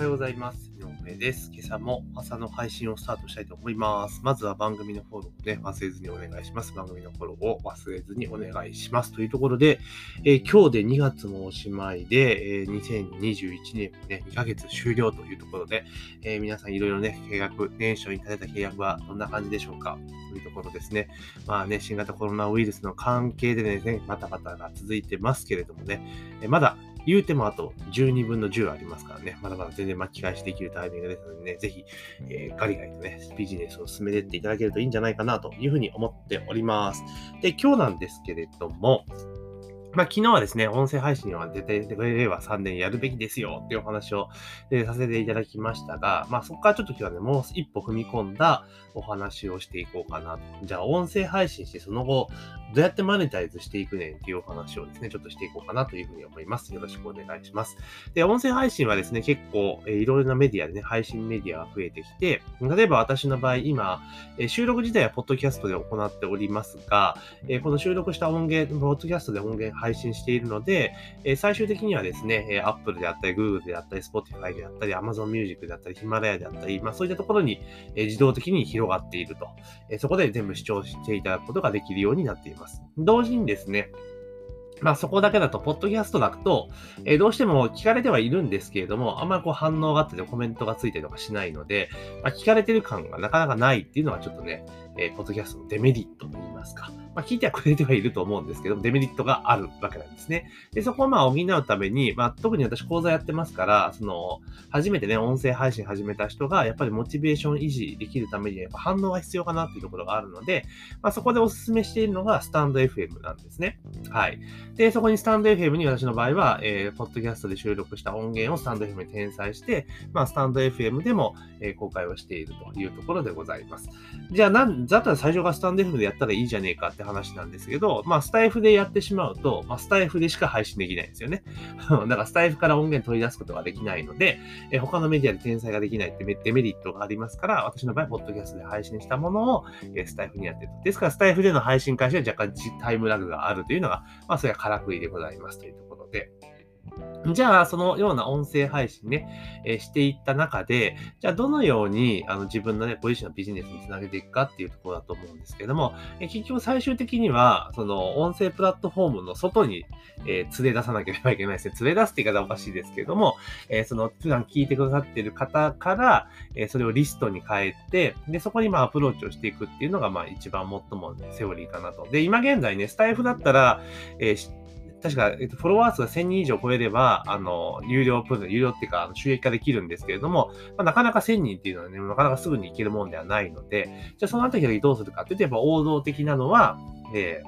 はようございます。井上です。今朝も朝の配信をスタートしたいと思います。まずは番組のフォローをね、忘れずにお願いします。番組のフォローを忘れずにお願いします。というところで、えー、今日で2月もおしまいで、えー、2021年もね、2ヶ月終了というところで、えー、皆さんいろいろね、契約、年初に立てた契約はどんな感じでしょうか？というところですね。まあね、新型コロナウイルスの関係でね、バタバタが続いてますけれどもね、えまだ言うてもあと12分の10ありますからね、まだまだ全然巻き返しできるタイミングですのでね、ぜひ、えー、ガリガリとね、ビジネスを進めていっていただけるといいんじゃないかなというふうに思っております。で、今日なんですけれども、まあ、昨日はですね、音声配信は出て、令和3年やるべきですよっていうお話を、えー、させていただきましたが、まあ、そこからちょっと今日はね、もう一歩踏み込んだお話をしていこうかなと。じゃあ、音声配信してその後、どうやってマネタイズしていくねんっていうお話をですね、ちょっとしていこうかなというふうに思います。よろしくお願いします。で、音声配信はですね、結構、えー、いろいろなメディアでね、配信メディアが増えてきて、例えば私の場合、今、えー、収録自体はポッドキャストで行っておりますが、えー、この収録した音源、ポッドキャストで音源配信しているので、え最終的にはですね、え Apple であったり、Google であったり、Spotify であったり、Amazon Music であったり、ヒマラヤであったり、まあそういったところに、え自動的に広がっていると、えそこで全部視聴していただくことができるようになっています。同時にですね、まあそこだけだと、ポッドキャストだと、えー、どうしても聞かれてはいるんですけれども、あんまりこう反応があってコメントがついたりとかしないので、まあ、聞かれてる感がなかなかないっていうのはちょっとね、えー、ポッドキャストのデメリットといいますか。まあ、聞いてはくれてはいると思うんですけど、デメリットがあるわけなんですね。で、そこをまあ補うために、まあ、特に私講座やってますから、その、初めてね、音声配信始めた人が、やっぱりモチベーション維持できるために、やっぱ反応が必要かなっていうところがあるので、まあ、そこでお勧めしているのが、スタンド FM なんですね。はい。で、そこにスタンド FM に私の場合は、えー、ポッドキャストで収録した音源をスタンド FM に転載して、まあ、スタンド FM でも、えー、公開をしているというところでございます。じゃあ、なん、だったら最初がスタンド FM でやったらいいじゃねえかってって話なんですけど、まあ、スタイフでやってしまうと、まあ、スタイフでしか配信できないんですよね。だから、スタイフから音源取り出すことができないので、え、他のメディアで転載ができないってデメリットがありますから、私の場合、ポッドキャストで配信したものを、え、スタイフにやってる。ですから、スタイフでの配信開始は若干タイムラグがあるというのが、まあ、それはからくりでございますというところで、じゃあ、そのような音声配信ね、えー、していった中で、じゃあ、どのようにあの自分のね、ご自身のビジネスにつなげていくかっていうところだと思うんですけども、えー、結局最終的には、その音声プラットフォームの外に、えー、連れ出さなければいけないですね。連れ出すって言い方おかしいですけども、えその普段聞いてくださっている方から、えそれをリストに変えて、で、そこにまあアプローチをしていくっていうのが、まあ一番最もセオリーかなと。で、今現在ね、スタイフだったら、えー確か、えっと、フォロワー数が1000人以上超えれば、あの、有料プロ、有料っていうか、収益化できるんですけれども、まあ、なかなか1000人っていうのはね、なかなかすぐにいけるもんではないので、じゃあそのあたりどうするかって言えば王道的なのは、え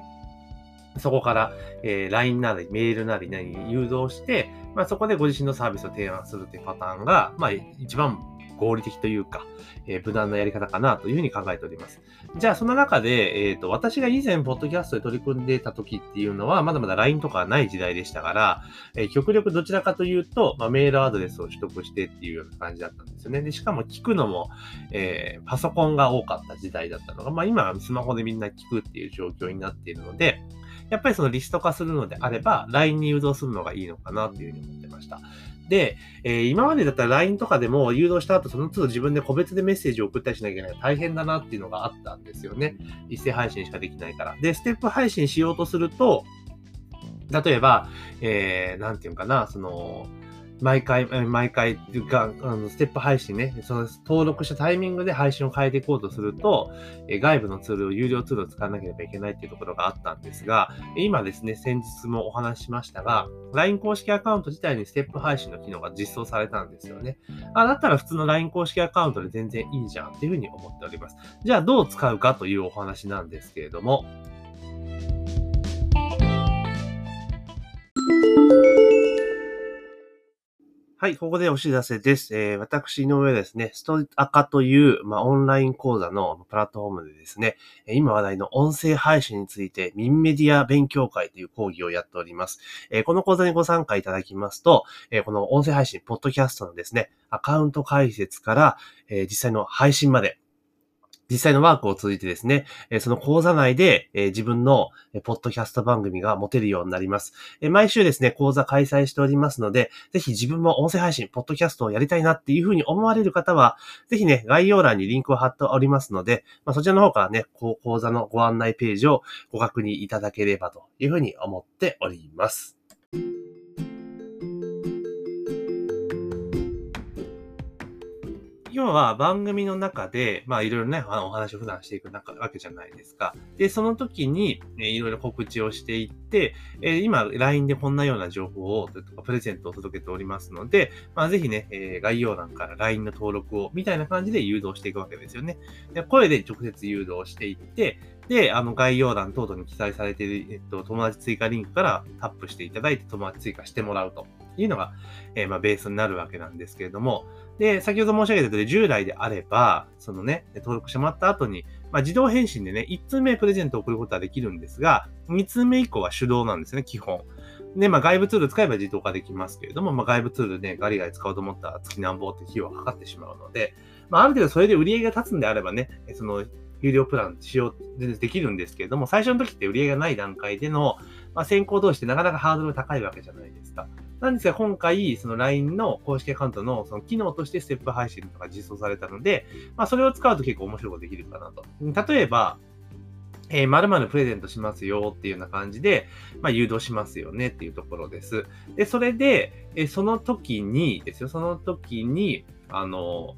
ー、そこから、えー、LINE なり、メールなり何誘導して、まあ、そこでご自身のサービスを提案するっていうパターンが、まあ、一番合理的というか、えー、無難なやり方かなというふうに考えております。じゃあ、その中で、えっ、ー、と、私が以前、ポッドキャストで取り組んでた時っていうのは、まだまだ LINE とかない時代でしたから、えー、極力どちらかというと、まあ、メールアドレスを取得してっていうような感じだったんですよね。で、しかも聞くのも、え、パソコンが多かった時代だったのが、まあ、今スマホでみんな聞くっていう状況になっているので、やっぱりそのリスト化するのであれば、LINE に誘導するのがいいのかなっていうふうに思ってますした。で、えー、今までだったら LINE とかでも誘導した後、その都度自分で個別でメッセージを送ったりしなきゃいけない大変だなっていうのがあったんですよね。一斉配信しかできないから。で、ステップ配信しようとすると、例えば、えー、なんていうかな、その、毎回、毎回が、あの、ステップ配信ね、その登録したタイミングで配信を変えていこうとすると、え外部のツールを、有料ツールを使わなければいけないっていうところがあったんですが、今ですね、先日もお話ししましたが、LINE 公式アカウント自体にステップ配信の機能が実装されたんですよね。あ、だったら普通の LINE 公式アカウントで全然いいじゃんっていうふうに思っております。じゃあどう使うかというお話なんですけれども、はい、ここでお知らせです。えー、私の上ですね、ストアカという、まあ、オンライン講座のプラットフォームでですね、今話題の音声配信について、ミンメディア勉強会という講義をやっております。えー、この講座にご参加いただきますと、えー、この音声配信、ポッドキャストのですね、アカウント解説から、え実際の配信まで、実際のワークを通じてですね、えその講座内で、え自分の、えポッドキャスト番組が持てるようになります。え毎週ですね、講座開催しておりますので、ぜひ自分も音声配信、ポッドキャストをやりたいなっていうふうに思われる方は、ぜひね、概要欄にリンクを貼っておりますので、まあ、そちらの方からね、講座のご案内ページをご確認いただければというふうに思っております。要は番組の中で、まあいろいろね、あのお話を普段していくわけじゃないですか。で、その時に、えいろいろ告知をしていって、え今、LINE でこんなような情報を、とかプレゼントを届けておりますので、まあぜひね、え概要欄から LINE の登録を、みたいな感じで誘導していくわけですよね。で声で直接誘導していって、で、あの概要欄等々に記載されている、えっと、友達追加リンクからタップしていただいて友達追加してもらうというのが、えー、まあ、ベースになるわけなんですけれども、で、先ほど申し上げた通り、従来であれば、そのね、登録してもらった後に、まあ、自動返信でね、1通目プレゼントを送ることはできるんですが、2通目以降は手動なんですね、基本。で、まあ、外部ツール使えば自動化できますけれども、まあ、外部ツールね、ガリガリ使おうと思ったら月何本って費用がかかってしまうので、まあ、ある程度それで売り上げが立つんであればね、その、有料プラン使用できるんですけれども、最初の時って売り上げがない段階での、まあ、先行同士ってなかなかハードル高いわけじゃないですか。なんですが、今回、その LINE の公式アカウントのその機能としてステップ配信とか実装されたので、まあ、それを使うと結構面白いことできるかなと。例えば、えー、〇〇プレゼントしますよっていうような感じで、まあ、誘導しますよねっていうところです。で、それで、えー、その時にですよ、その時に、あの、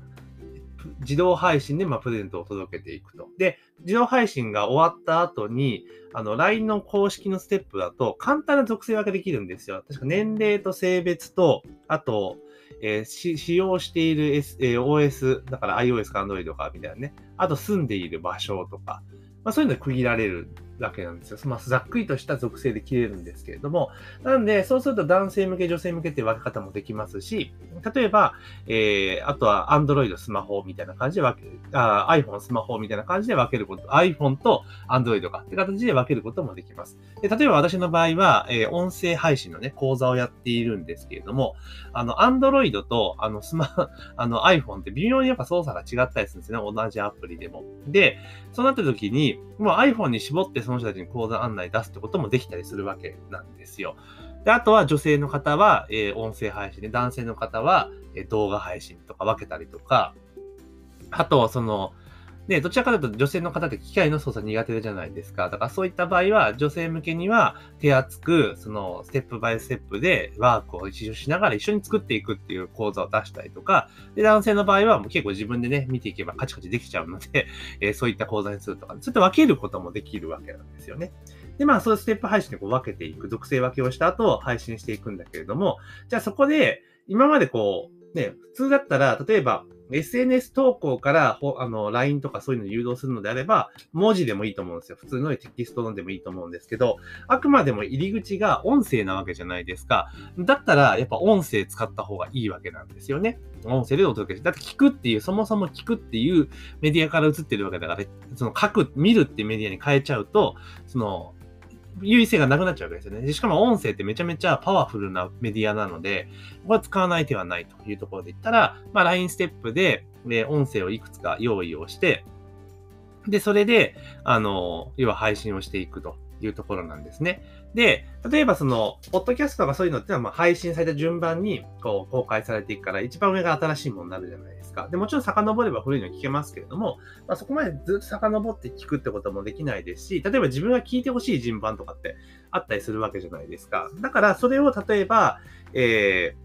自動配信で、ま、プレゼントを届けていくと。で、自動配信が終わった後に、あの、LINE の公式のステップだと、簡単な属性分けできるんですよ。確か年齢と性別と、あと、えー、使用している、S えー、OS、だから iOS か Android かみたいなね。あと住んでいる場所とか、まあ、そういうの区切られるわけなんですよ。まあ、ざっくりとした属性で切れるんですけれども、なんで、そうすると男性向け、女性向けって分け方もできますし、例えば、えー、あとは Android スマホみたいな感じで分ける、あ iPhone スマホみたいな感じで分けること、iPhone と Android かって形で分けることもできます。で例えば私の場合は、えー、音声配信のね、講座をやっているんですけれども、あの、Android と、あの、スマ、あの iPhone って微妙にやっぱ操作が違ったりするんですね。同じアプリでも。で、そうなった時に、もう iPhone に絞ってその人たちに講座案内出すってこともできたりするわけなんですよ。で、あとは女性の方は、えー、音声配信で、男性の方は、えー、動画配信とか分けたりとか、あと、その、で、どちらかというと女性の方って機械の操作苦手じゃないですか。だからそういった場合は、女性向けには手厚く、その、ステップバイステップでワークを一緒しながら一緒に作っていくっていう講座を出したりとか、で、男性の場合はもう結構自分でね、見ていけばカチカチできちゃうので、えー、そういった講座にするとか、そうやって分けることもできるわけなんですよね。で、まあ、そういうステップ配信でこう分けていく、属性分けをした後、配信していくんだけれども、じゃあそこで、今までこう、ね、普通だったら、例えば、SNS 投稿からあの LINE とかそういうのを誘導するのであれば、文字でもいいと思うんですよ。普通のテキストのでもいいと思うんですけど、あくまでも入り口が音声なわけじゃないですか。だったら、やっぱ音声使った方がいいわけなんですよね。音声でお届けして。だって聞くっていう、そもそも聞くっていうメディアから映ってるわけだから、その書く、見るっていうメディアに変えちゃうと、その、優位性がなくなっちゃうわけですよね。しかも音声ってめちゃめちゃパワフルなメディアなので、これは使わない手はないというところで言ったら、まあ LINE ステップで、ね音声をいくつか用意をして、で、それで、あの、要は配信をしていくというところなんですね。で、例えばその、ポッドキャストとかそういうのってのは、まあ、配信された順番に、こう、公開されていくから、一番上が新しいものになるじゃないですか。で、もちろん遡れば古いの聞けますけれども、まあ、そこまでずっと遡って聞くってこともできないですし、例えば自分が聞いてほしい順番とかってあったりするわけじゃないですか。だから、それを例えば、えー、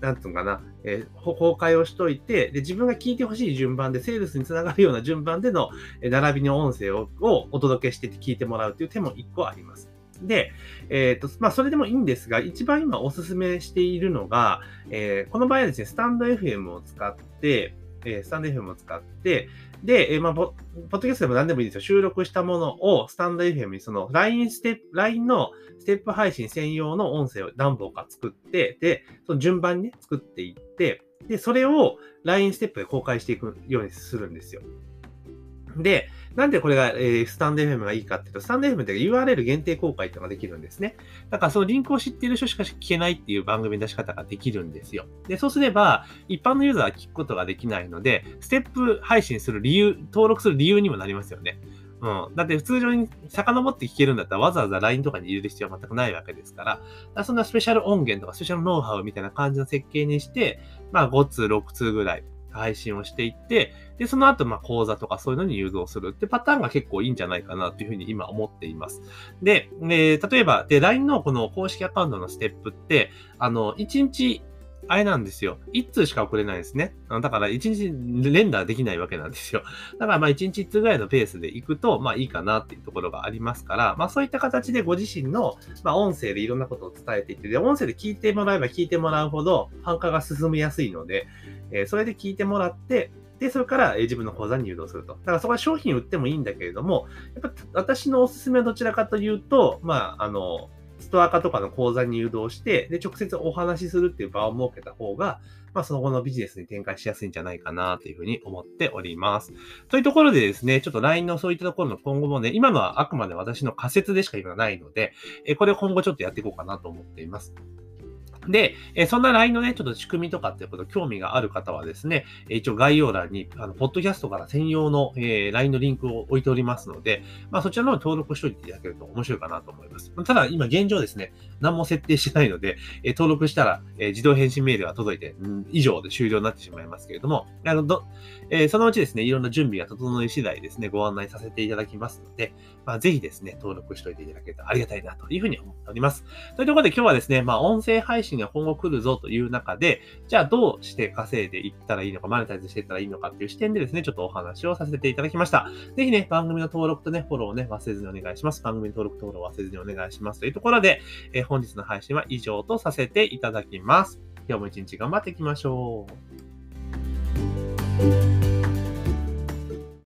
なんつうのかな、えー、崩壊をしといて、で、自分が聞いてほしい順番で、セールスにつながるような順番での、え並びの音声をお届けしてて聞いてもらうという手も1個あります。で、えっ、ー、と、まあ、それでもいいんですが、一番今おすすめしているのが、えー、この場合はですね、スタンド FM を使って、えー、スタンド FM を使って、で、えー、まあ、ポッドキャストでも何でもいいですよ。収録したものをスタンド FM にその LINE ステップ、LINE のステップ配信専用の音声を何本か作って、で、その順番にね、作っていって、で、それを LINE ステップで公開していくようにするんですよ。で、なんでこれが、えー、スタンド FM がいいかっていうと、スタンド FM って URL 限定公開ってのができるんですね。だからそのリンクを知っている人しか聞けないっていう番組の出し方ができるんですよ。で、そうすれば、一般のユーザーは聞くことができないので、ステップ配信する理由、登録する理由にもなりますよね。うん。だって普通上に遡って聞けるんだったらわざわざ LINE とかに入れる必要は全くないわけですから、からそんなスペシャル音源とかスペシャルノウハウみたいな感じの設計にして、まあ5通、6通ぐらい配信をしていって、で、その後、まあ、講座とかそういうのに誘導するってパターンが結構いいんじゃないかなというふうに今思っています。で、えー、例えば、で、LINE のこの公式アカウントのステップって、あの、1日あれなんですよ。1通しか送れないですね。だから1日連打できないわけなんですよ。だからまあ1日1通ぐらいのペースで行くと、まあいいかなっていうところがありますから、まあそういった形でご自身の、まあ音声でいろんなことを伝えていって、で、音声で聞いてもらえば聞いてもらうほど、繁華が進みやすいので、えー、それで聞いてもらって、で、それから自分の講座に誘導すると。だからそこは商品売ってもいいんだけれども、やっぱ私のおすすめはどちらかというと、まあ、あの、ストア化とかの講座に誘導して、で、直接お話しするっていう場を設けた方が、まあ、その後のビジネスに展開しやすいんじゃないかなというふうに思っております。というところでですね、ちょっと LINE のそういったところの今後もね、今のはあくまで私の仮説でしか今ないので、えこれを今後ちょっとやっていこうかなと思っています。で、えそんな LINE のね、ちょっと仕組みとかっていうこと興味がある方はですね、一応概要欄に、あの、ポッドキャストから専用の、え、LINE のリンクを置いておりますので、まあそちらの方に登録しておいていただけると面白いかなと思います。ただ、今現状ですね、何も設定してないので、え、登録したら、え、自動返信メールが届いて、うん、以上で終了になってしまいますけれども、あの、ど、え、そのうちですね、いろんな準備が整い次第ですね、ご案内させていただきますので、まあぜひですね、登録しておいていただけるとありがたいなというふうに思っております。というところで今日はですね、まあ音声配信が今後来るぞという中で、じゃあどうして稼いでいったらいいのか、マネタイズしていったらいいのかっていう視点でですね、ちょっとお話をさせていただきました。ぜひね、番組の登録とね、フォローをね、忘れずにお願いします。番組登録とフォローを忘れずにお願いします。というところで、えー、本日の配信は以上とさせていただきます。今日も一日頑張っていきましょう。